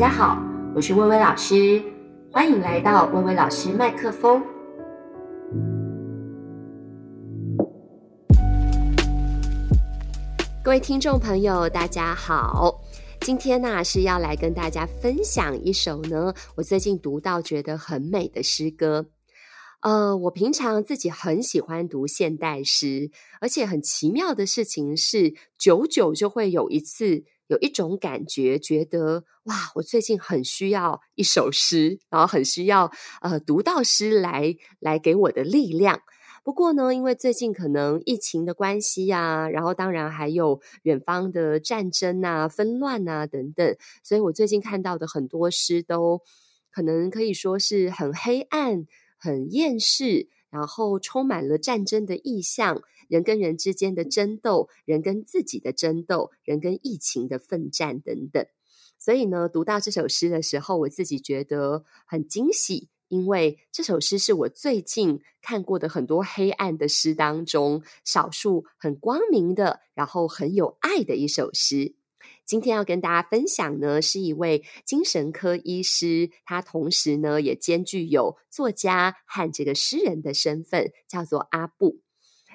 大家好，我是薇薇老师，欢迎来到薇薇老师麦克风。各位听众朋友，大家好，今天呢是要来跟大家分享一首呢，我最近读到觉得很美的诗歌。呃，我平常自己很喜欢读现代诗，而且很奇妙的事情是，久久就会有一次。有一种感觉，觉得哇，我最近很需要一首诗，然后很需要呃读到诗来来给我的力量。不过呢，因为最近可能疫情的关系啊，然后当然还有远方的战争啊、纷乱啊等等，所以我最近看到的很多诗都可能可以说是很黑暗、很厌世，然后充满了战争的意象。人跟人之间的争斗，人跟自己的争斗，人跟疫情的奋战等等。所以呢，读到这首诗的时候，我自己觉得很惊喜，因为这首诗是我最近看过的很多黑暗的诗当中，少数很光明的，然后很有爱的一首诗。今天要跟大家分享呢，是一位精神科医师，他同时呢也兼具有作家和这个诗人的身份，叫做阿布。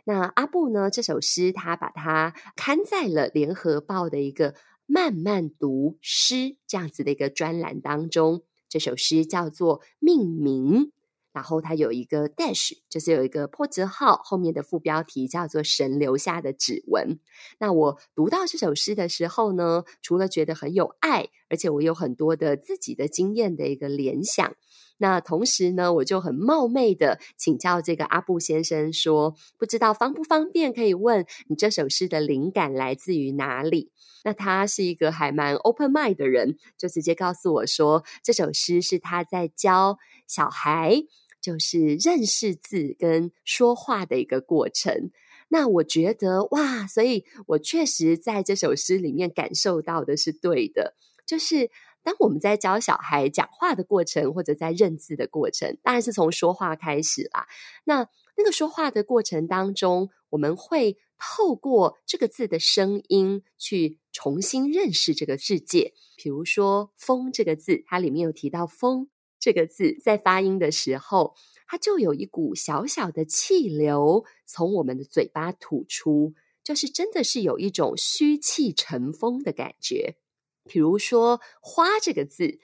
那阿布呢？这首诗他把它刊在了《联合报》的一个“慢慢读诗”这样子的一个专栏当中。这首诗叫做《命名》，然后它有一个 dash，就是有一个破折号，后面的副标题叫做“神留下的指纹”。那我读到这首诗的时候呢，除了觉得很有爱，而且我有很多的自己的经验的一个联想。那同时呢，我就很冒昧的请教这个阿布先生说，不知道方不方便可以问你这首诗的灵感来自于哪里？那他是一个还蛮 open mind 的人，就直接告诉我说，这首诗是他在教小孩，就是认识字跟说话的一个过程。那我觉得哇，所以我确实在这首诗里面感受到的是对的，就是。当我们在教小孩讲话的过程，或者在认字的过程，当然是从说话开始啦。那那个说话的过程当中，我们会透过这个字的声音去重新认识这个世界。比如说“风”这个字，它里面有提到“风”这个字，在发音的时候，它就有一股小小的气流从我们的嘴巴吐出，就是真的是有一种虚气成风的感觉。比如说“花”这个字，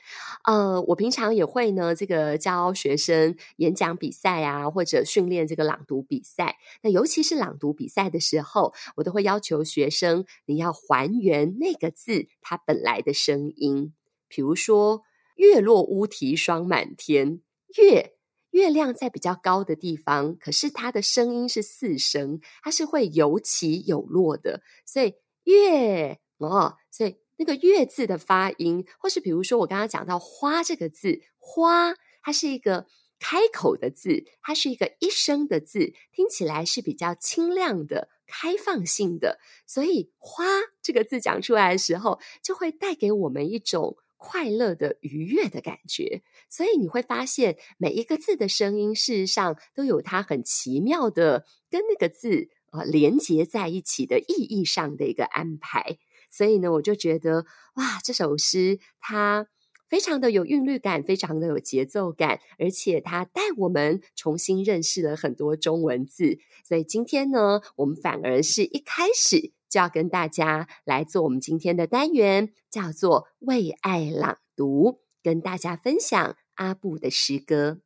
呃，我平常也会呢，这个教学生演讲比赛啊，或者训练这个朗读比赛。那尤其是朗读比赛的时候，我都会要求学生，你要还原那个字它本来的声音。比如说“月落乌啼霜满天”，月月亮在比较高的地方，可是它的声音是四声，它是会有起有落的，所以月哦，所以。那个“月”字的发音，或是比如说我刚刚讲到“花”这个字，“花”它是一个开口的字，它是一个一声的字，听起来是比较清亮的、开放性的，所以“花”这个字讲出来的时候，就会带给我们一种快乐的、愉悦的感觉。所以你会发现，每一个字的声音，事实上都有它很奇妙的跟那个字啊连接在一起的意义上的一个安排。所以呢，我就觉得哇，这首诗它非常的有韵律感，非常的有节奏感，而且它带我们重新认识了很多中文字。所以今天呢，我们反而是一开始就要跟大家来做我们今天的单元，叫做“为爱朗读”，跟大家分享阿布的诗歌。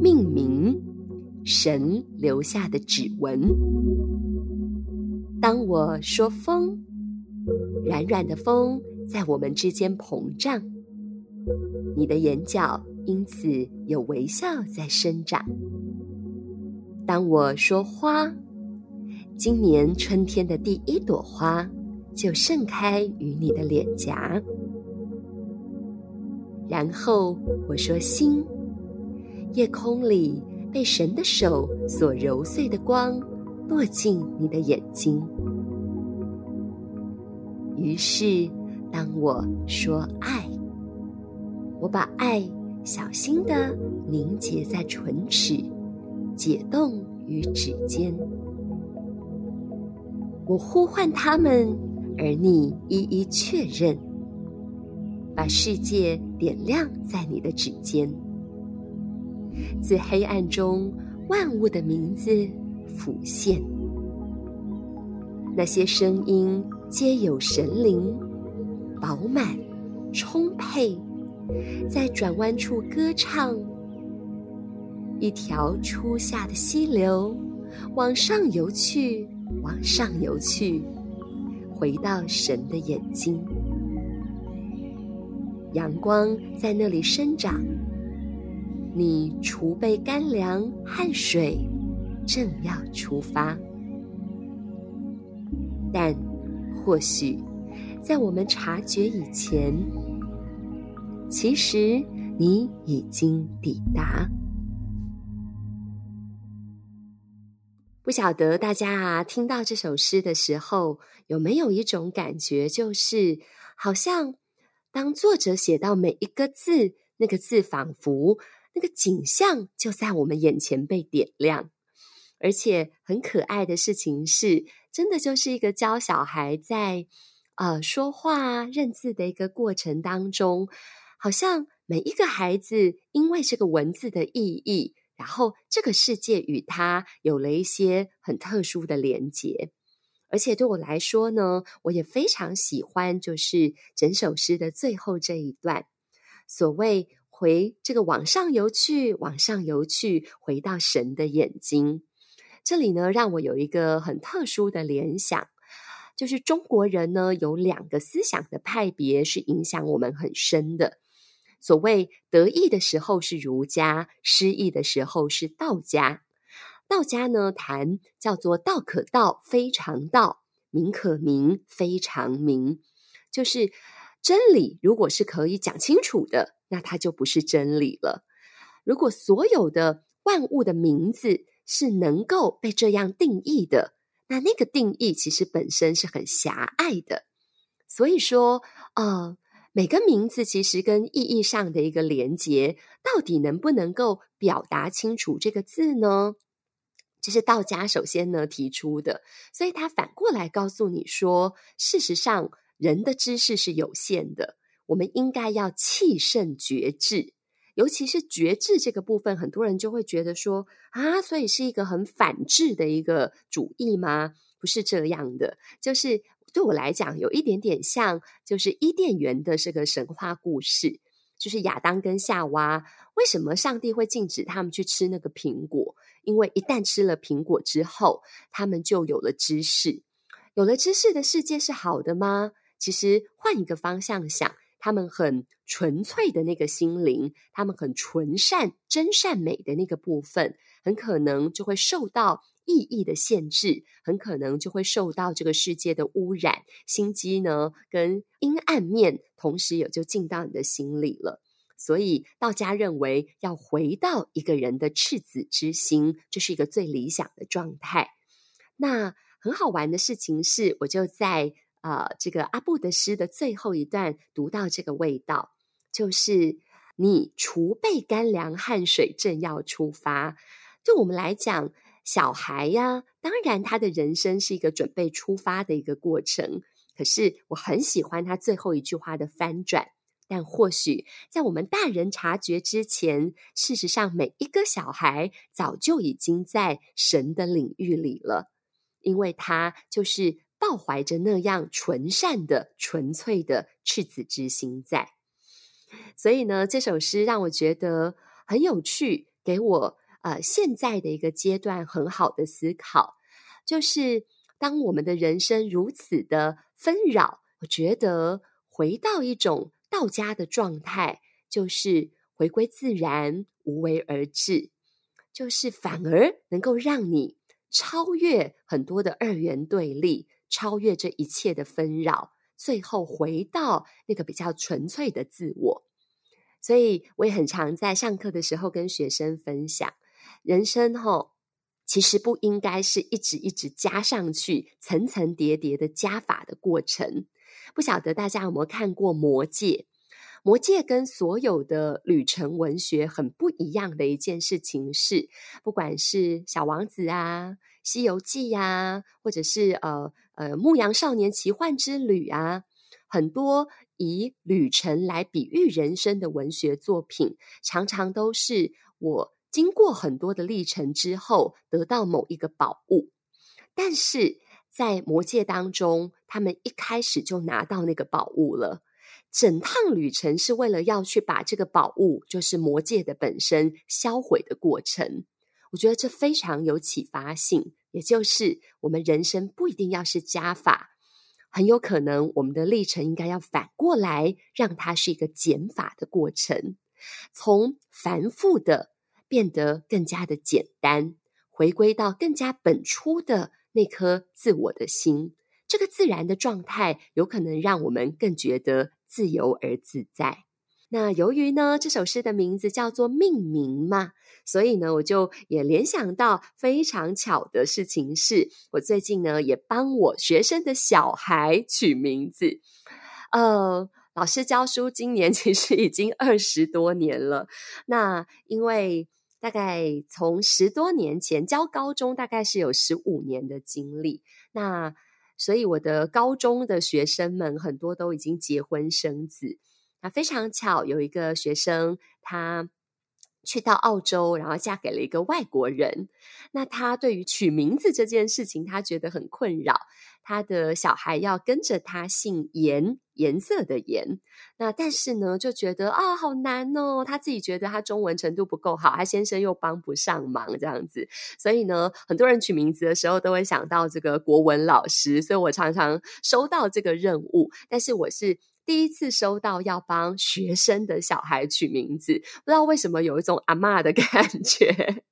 命名，神留下的指纹。当我说风。软软的风在我们之间膨胀，你的眼角因此有微笑在生长。当我说花，今年春天的第一朵花就盛开于你的脸颊。然后我说星，夜空里被神的手所揉碎的光落进你的眼睛。于是，当我说爱，我把爱小心地凝结在唇齿，解冻于指尖。我呼唤他们，而你一一确认。把世界点亮在你的指尖。自黑暗中，万物的名字浮现。那些声音皆有神灵，饱满充沛，在转弯处歌唱。一条初夏的溪流，往上游去，往上游去，回到神的眼睛。阳光在那里生长，你储备干粮汗水，正要出发。但或许在我们察觉以前，其实你已经抵达。不晓得大家啊，听到这首诗的时候，有没有一种感觉，就是好像当作者写到每一个字，那个字仿佛那个景象就在我们眼前被点亮。而且很可爱的事情是，真的就是一个教小孩在呃说话认字的一个过程当中，好像每一个孩子因为这个文字的意义。然后，这个世界与他有了一些很特殊的连结，而且对我来说呢，我也非常喜欢，就是整首诗的最后这一段，所谓回这个往上游去，往上游去，回到神的眼睛。这里呢，让我有一个很特殊的联想，就是中国人呢有两个思想的派别是影响我们很深的。所谓得意的时候是儒家，失意的时候是道家。道家呢，谈叫做“道可道，非常道；名可名，非常名”。就是真理，如果是可以讲清楚的，那它就不是真理了。如果所有的万物的名字是能够被这样定义的，那那个定义其实本身是很狭隘的。所以说，呃。每个名字其实跟意义上的一个连结，到底能不能够表达清楚这个字呢？这是道家首先呢提出的，所以他反过来告诉你说，事实上人的知识是有限的，我们应该要气盛绝志，尤其是觉知这个部分，很多人就会觉得说啊，所以是一个很反智的一个主义吗？不是这样的，就是。对我来讲，有一点点像，就是伊甸园的这个神话故事，就是亚当跟夏娃，为什么上帝会禁止他们去吃那个苹果？因为一旦吃了苹果之后，他们就有了知识。有了知识的世界是好的吗？其实换一个方向想，他们很纯粹的那个心灵，他们很纯善、真善美的那个部分，很可能就会受到。意义的限制，很可能就会受到这个世界的污染，心机呢跟阴暗面同时也就进到你的心里了。所以道家认为要回到一个人的赤子之心，这是一个最理想的状态。那很好玩的事情是，我就在呃这个阿布的诗的最后一段读到这个味道，就是你储备干粮和水，正要出发。对我们来讲。小孩呀，当然他的人生是一个准备出发的一个过程。可是我很喜欢他最后一句话的翻转。但或许在我们大人察觉之前，事实上每一个小孩早就已经在神的领域里了，因为他就是抱怀着那样纯善的、纯粹的赤子之心在。所以呢，这首诗让我觉得很有趣，给我。呃，现在的一个阶段很好的思考，就是当我们的人生如此的纷扰，我觉得回到一种道家的状态，就是回归自然，无为而治，就是反而能够让你超越很多的二元对立，超越这一切的纷扰，最后回到那个比较纯粹的自我。所以我也很常在上课的时候跟学生分享。人生齁，其实不应该是一直一直加上去，层层叠叠的加法的过程。不晓得大家有没有看过《魔戒》？《魔戒》跟所有的旅程文学很不一样的一件事情是，不管是《小王子》啊，《西游记》呀，或者是呃呃《牧羊少年奇幻之旅》啊，很多以旅程来比喻人生的文学作品，常常都是我经过很多的历程之后得到某一个宝物。但是在魔戒当中，他们一开始就拿到那个宝物了。整趟旅程是为了要去把这个宝物，就是魔戒的本身销毁的过程。我觉得这非常有启发性，也就是我们人生不一定要是加法。很有可能，我们的历程应该要反过来，让它是一个减法的过程，从繁复的变得更加的简单，回归到更加本初的那颗自我的心。这个自然的状态，有可能让我们更觉得自由而自在。那由于呢，这首诗的名字叫做命名嘛，所以呢，我就也联想到非常巧的事情是，我最近呢也帮我学生的小孩取名字。呃，老师教书今年 其实已经二十多年了。那因为大概从十多年前教高中，大概是有十五年的经历。那所以我的高中的学生们很多都已经结婚生子。那非常巧，有一个学生，他去到澳洲，然后嫁给了一个外国人。那他对于取名字这件事情，他觉得很困扰。他的小孩要跟着他姓颜，颜色的颜。那但是呢，就觉得啊、好难哦。他自己觉得他中文程度不够好，他先生又帮不上忙，这样子。所以呢，很多人取名字的时候都会想到这个国文老师。所以我常常收到这个任务，但是我是。第一次收到要帮学生的小孩取名字，不知道为什么有一种阿嬷的 感觉。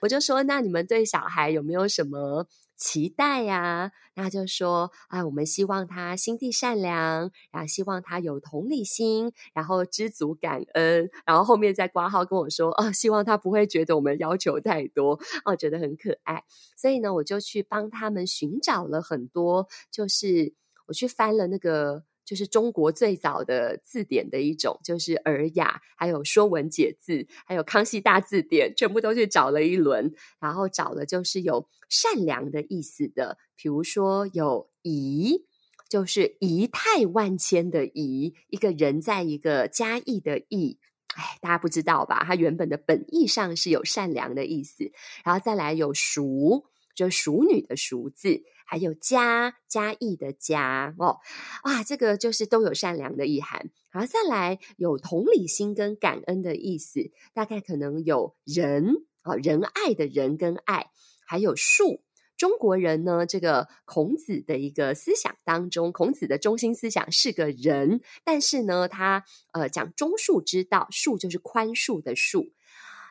我就说：“那你们对小孩有没有什么期待呀？”那就说：“啊，我们希望他心地善良，然后希望他有同理心，然后知足感恩。”然后后面再挂号跟我说：“哦，希望他不会觉得我们要求太多。”哦，觉得很可爱。所以呢，我就去帮他们寻找了很多，就是我去翻了那个。就是中国最早的字典的一种，就是尔雅，还有说文解字，还有康熙大字典，全部都去找了一轮，然后找了就是有善良的意思的，比如说有仪，就是仪态万千的仪，一个人在一个嘉义的义，哎，大家不知道吧？它原本的本意上是有善良的意思，然后再来有淑，就淑女的淑字。还有嘉嘉义的嘉哦，哇，这个就是都有善良的意涵。好再来有同理心跟感恩的意思，大概可能有仁啊、哦，仁爱的仁跟爱，还有恕。中国人呢，这个孔子的一个思想当中，孔子的中心思想是个仁，但是呢，他呃讲忠恕之道，恕就是宽恕的恕，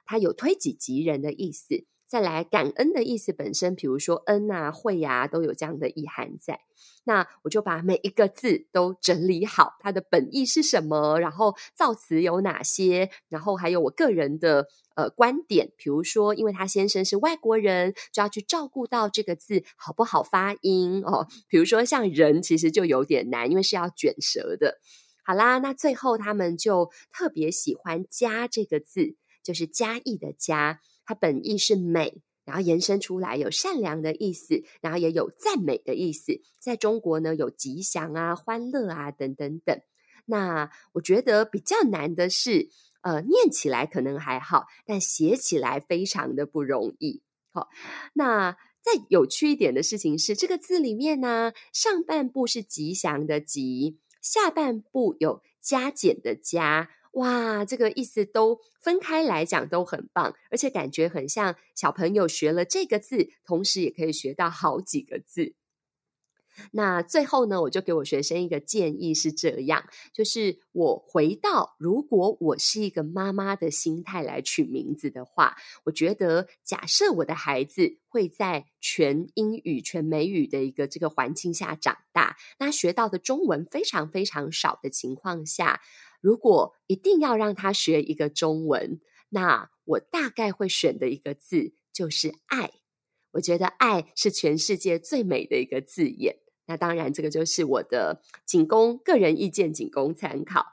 他有推己及人的意思。再来，感恩的意思本身，比如说恩啊、惠啊，都有这样的意涵在。那我就把每一个字都整理好，它的本意是什么，然后造词有哪些，然后还有我个人的呃观点。比如说，因为他先生是外国人，就要去照顾到这个字好不好发音哦。比如说像人，其实就有点难，因为是要卷舌的。好啦，那最后他们就特别喜欢“嘉”这个字，就是嘉义的“嘉”。它本意是美，然后延伸出来有善良的意思，然后也有赞美的意思。在中国呢，有吉祥啊、欢乐啊等等等。那我觉得比较难的是，呃，念起来可能还好，但写起来非常的不容易。好，那再有趣一点的事情是，这个字里面呢，上半部是吉祥的吉，下半部有加减的加。哇，这个意思都分开来讲都很棒，而且感觉很像小朋友学了这个字，同时也可以学到好几个字。那最后呢，我就给我学生一个建议是这样，就是我回到如果我是一个妈妈的心态来取名字的话，我觉得假设我的孩子会在全英语、全美语的一个这个环境下长大，那学到的中文非常非常少的情况下。如果一定要让他学一个中文，那我大概会选的一个字就是“爱”。我觉得“爱”是全世界最美的一个字眼。那当然，这个就是我的仅供个人意见，仅供参考。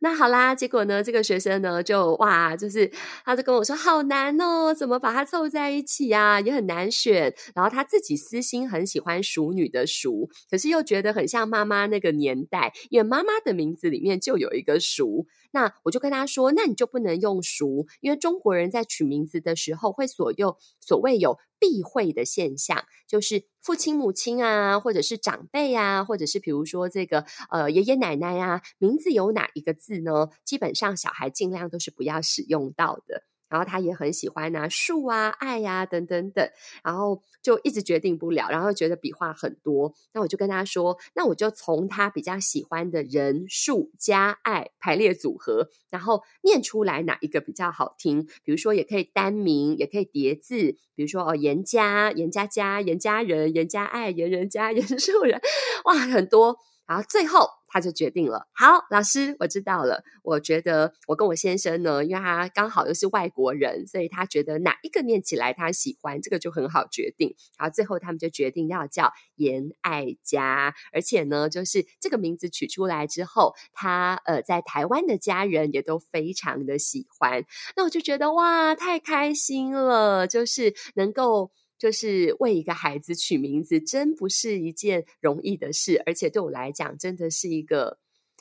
那好啦，结果呢，这个学生呢，就哇，就是他就跟我说，好难哦，怎么把它凑在一起啊？也很难选。然后他自己私心很喜欢熟女的熟，可是又觉得很像妈妈那个年代，因为妈妈的名字里面就有一个熟。那我就跟他说，那你就不能用熟，因为中国人在取名字的时候会所用所谓有避讳的现象，就是父亲母亲啊，或者是长辈啊，或者是比如说这个呃爷爷奶奶啊，名字有哪一个字呢？基本上小孩尽量都是不要使用到的。然后他也很喜欢啊，树啊，爱呀、啊，等等等，然后就一直决定不了，然后觉得笔画很多。那我就跟他说，那我就从他比较喜欢的人、树加爱排列组合，然后念出来哪一个比较好听。比如说，也可以单名，也可以叠字。比如说哦，严家、严家家、严家人、严家爱、严人家、严树人，哇，很多。然后最后他就决定了，好，老师，我知道了。我觉得我跟我先生呢，因为他刚好又是外国人，所以他觉得哪一个念起来他喜欢，这个就很好决定。然后最后他们就决定要叫严爱家，而且呢，就是这个名字取出来之后，他呃在台湾的家人也都非常的喜欢。那我就觉得哇，太开心了，就是能够。就是为一个孩子取名字，真不是一件容易的事，而且对我来讲，真的是一个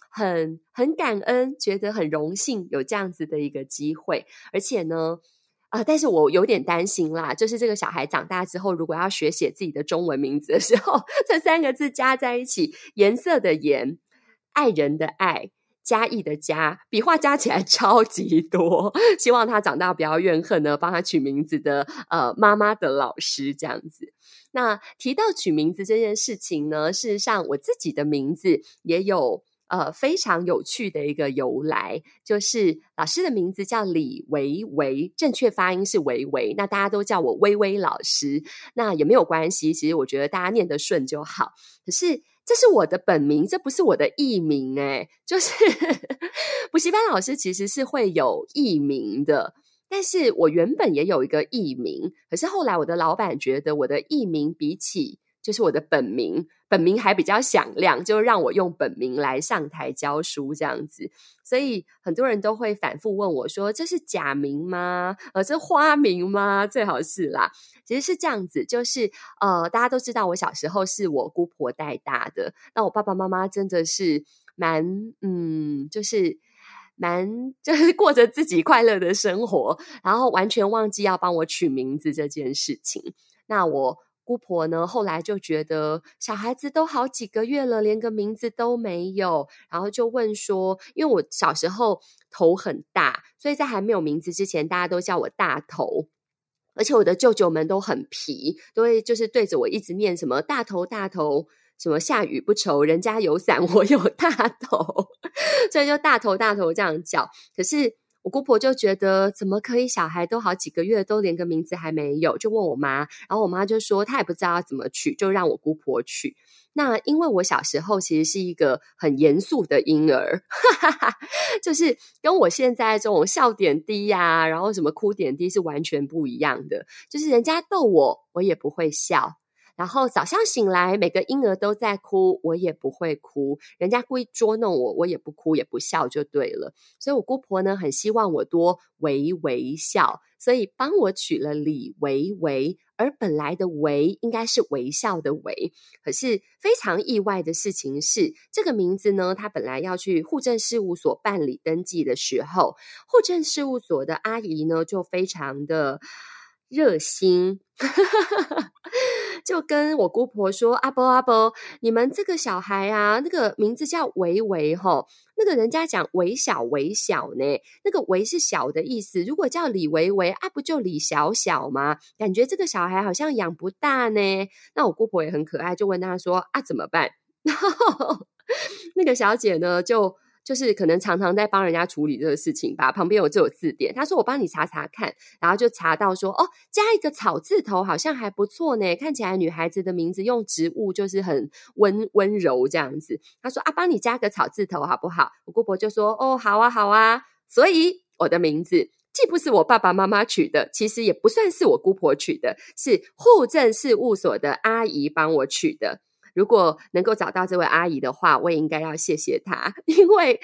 很很感恩，觉得很荣幸有这样子的一个机会。而且呢，啊、呃，但是我有点担心啦，就是这个小孩长大之后，如果要学写自己的中文名字的时候，这三个字加在一起，颜色的颜，爱人的爱。嘉义的嘉，笔画加起来 超级多，希望他长大不要怨恨呢。帮他取名字的呃妈妈的老师这样子。那提到取名字这件事情呢，事实上我自己的名字也有呃非常有趣的一个由来，就是老师的名字叫李维维，正确发音是维维，那大家都叫我微微老师，那也没有关系，其实我觉得大家念得顺就好。可是。这是我的本名，这不是我的艺名诶，就是 补习班老师其实是会有艺名的，但是我原本也有一个艺名，可是后来我的老板觉得我的艺名比起就是我的本名，本名还比较响亮，就让我用本名来上台教书这样子。所以很多人都会反复问我说：“这是假名吗？呃，这花名吗？最好是啦。”其实是这样子，就是呃，大家都知道我小时候是我姑婆带大的，那我爸爸妈妈真的是蛮嗯，就是蛮就是过着自己快乐的生活，然后完全忘记要帮我取名字这件事情。那我。姑婆呢，后来就觉得小孩子都好几个月了，连个名字都没有，然后就问说：“因为我小时候头很大，所以在还没有名字之前，大家都叫我大头。而且我的舅舅们都很皮，都会就是对着我一直念什么‘大头大头’，什么‘下雨不愁，人家有伞，我有大头’，所以就大头大头这样叫。可是。”我姑婆就觉得怎么可以？小孩都好几个月，都连个名字还没有，就问我妈。然后我妈就说她也不知道怎么取，就让我姑婆取。那因为我小时候其实是一个很严肃的婴儿，哈哈哈，就是跟我现在这种笑点低呀、然后什么哭点低是完全不一样的。就是人家逗我，我也不会笑。然后早上醒来，每个婴儿都在哭，我也不会哭。人家故意捉弄我，我也不哭也不笑，就对了。所以我姑婆呢，很希望我多微微笑，所以帮我取了李薇薇。而本来的“薇”应该是微笑的“微”，可是非常意外的事情是，这个名字呢，他本来要去户政事务所办理登记的时候，户政事务所的阿姨呢，就非常的热心。就跟我姑婆说：“阿伯阿伯，你们这个小孩啊，那个名字叫维维吼，那个人家讲维小维小呢，那个维是小的意思。如果叫李维维，啊不就李小小吗？感觉这个小孩好像养不大呢。那我姑婆也很可爱，就问他说：啊怎么办？然后 那个小姐呢就。”就是可能常常在帮人家处理这个事情吧，旁边有这种字典，他说我帮你查查看，然后就查到说哦，加一个草字头好像还不错呢，看起来女孩子的名字用植物就是很温温柔这样子。他说啊，帮你加个草字头好不好？我姑婆就说哦，好啊，好啊。所以我的名字既不是我爸爸妈妈取的，其实也不算是我姑婆取的，是户政事务所的阿姨帮我取的。如果能够找到这位阿姨的话，我也应该要谢谢她，因为，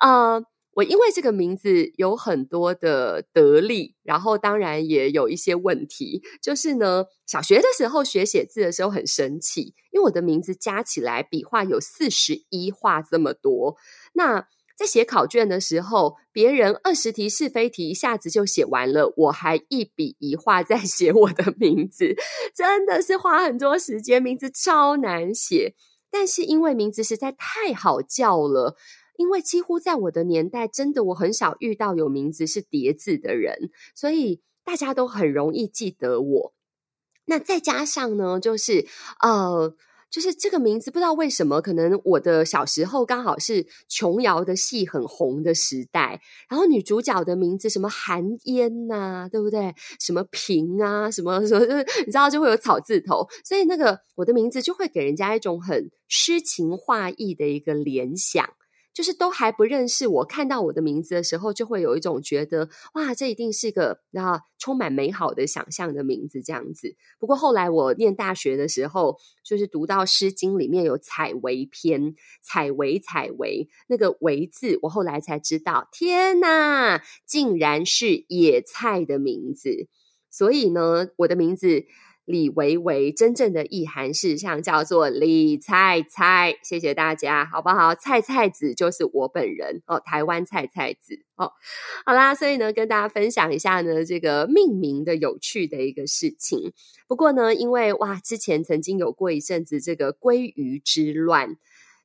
呃。我因为这个名字有很多的得力，然后当然也有一些问题。就是呢，小学的时候学写字的时候很神奇，因为我的名字加起来笔画有四十一画这么多。那在写考卷的时候，别人二十题是非题一下子就写完了，我还一笔一画在写我的名字，真的是花很多时间，名字超难写。但是因为名字实在太好叫了。因为几乎在我的年代，真的我很少遇到有名字是叠字的人，所以大家都很容易记得我。那再加上呢，就是呃，就是这个名字不知道为什么，可能我的小时候刚好是琼瑶的戏很红的时代，然后女主角的名字什么寒烟呐，对不对？什么平啊，什么 什么，就是你知道就会有草字头，所以那个我的名字就会给人家一种很诗情画意的一个联想。就是都还不认识我，看到我的名字的时候，就会有一种觉得哇，这一定是个啊充满美好的想象的名字这样子。不过后来我念大学的时候，就是读到《诗经》里面有采薇篇，采薇采薇那个薇字，我后来才知道，天哪，竟然是野菜的名字。所以呢，我的名字。李维维真正的意涵事实上叫做李菜菜，谢谢大家，好不好？菜菜子就是我本人哦，台湾菜菜子哦。好啦，所以呢，跟大家分享一下呢，这个命名的有趣的一个事情。不过呢，因为哇，之前曾经有过一阵子这个鲑鱼之乱，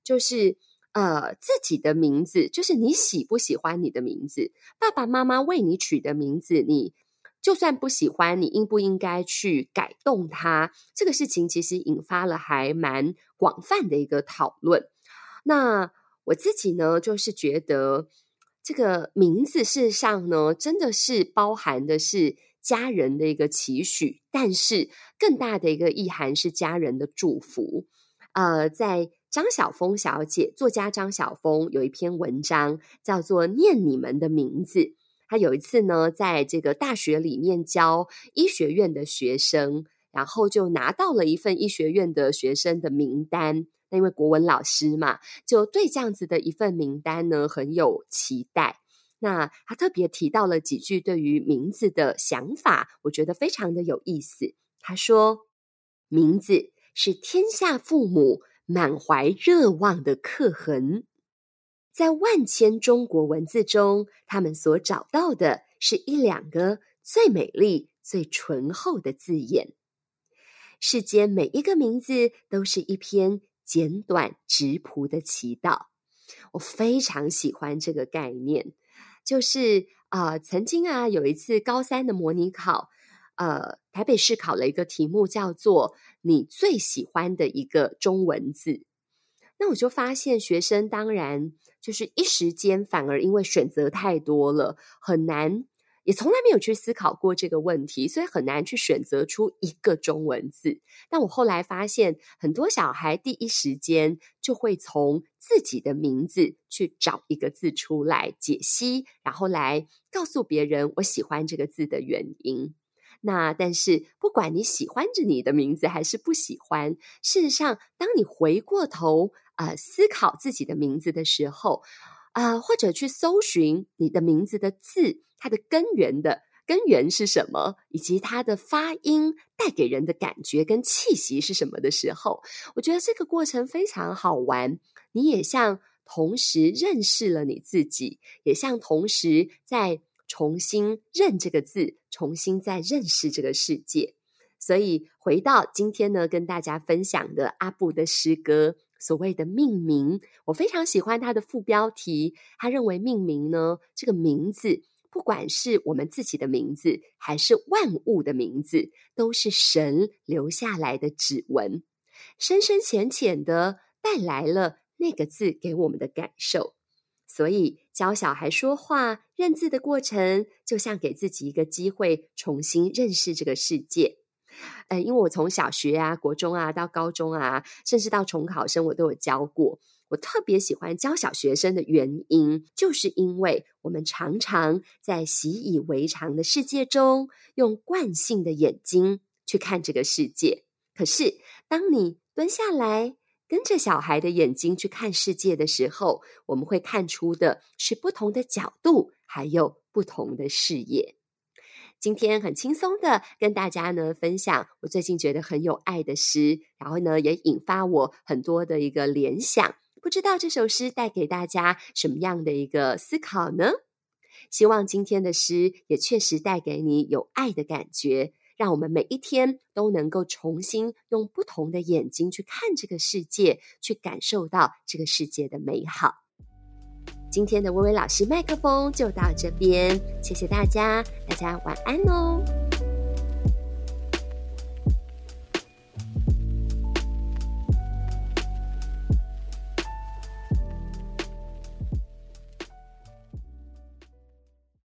就是呃，自己的名字，就是你喜不喜欢你的名字，爸爸妈妈为你取的名字，你。就算不喜欢，你应不应该去改动它？这个事情其实引发了还蛮广泛的一个讨论。那我自己呢，就是觉得这个名字事实上呢，真的是包含的是家人的一个期许，但是更大的一个意涵是家人的祝福。呃，在张晓风小姐，作家张晓风有一篇文章叫做《念你们的名字》。他有一次呢，在这个大学里面教医学院的学生，然后就拿到了一份医学院的学生的名单。那因为国文老师嘛，就对这样子的一份名单呢很有期待。那他特别提到了几句对于名字的想法，我觉得非常的有意思。他说：“名字是天下父母满怀热望的刻痕。”在万千中国文字中，他们所找到的是一两个最美丽、最醇厚的字眼。世间每一个名字都是一篇简短直朴的祈祷。我非常喜欢这个概念，就是啊、曾经啊有一次高三的模拟考，呃，台北市考了一个题目，叫做“你最喜欢的一个中文字”。那我就发现，学生当然就是一时间反而因为选择太多了，很难，也从来没有去思考过这个问题，所以很难去选择出一个中文字。但我后来发现，很多小孩第一时间就会从自己的名字去找一个字出来解析，然后来告诉别人我喜欢这个字的原因。那但是，不管你喜欢着你的名字还是不喜欢，事实上，当你回过头，呃，思考自己的名字的时候，啊、呃，或者去搜寻你的名字的字，它的根源的根源是什么，以及它的发音带给人的感觉跟气息是什么的时候，我觉得这个过程非常好玩。你也像同时认识了你自己，也像同时在重新认这个字，重新再认识这个世界。所以回到今天呢，跟大家分享的阿布的诗歌。所谓的命名，我非常喜欢他的副标题。他认为命名呢，这个名字，不管是我们自己的名字，还是万物的名字，都是神留下来的指纹，深深浅浅的带来了那个字给我们的感受。所以教小孩说话、认字的过程，就像给自己一个机会，重新认识这个世界。呃，因为我从小学啊、国中啊到高中啊，甚至到重考生，我都有教过。我特别喜欢教小学生的原因，就是因为我们常常在习以为常的世界中，用惯性的眼睛去看这个世界。可是，当你蹲下来，跟着小孩的眼睛去看世界的时候，我们会看出的是不同的角度，还有不同的视野。今天很轻松的跟大家呢分享我最近觉得很有爱的诗，然后呢也引发我很多的一个联想。不知道这首诗带给大家什么样的一个思考呢？希望今天的诗也确实带给你有爱的感觉，让我们每一天都能够重新用不同的眼睛去看这个世界，去感受到这个世界的美好。今天的薇薇老师麦克风就到这边，谢谢大家，大家晚安哦。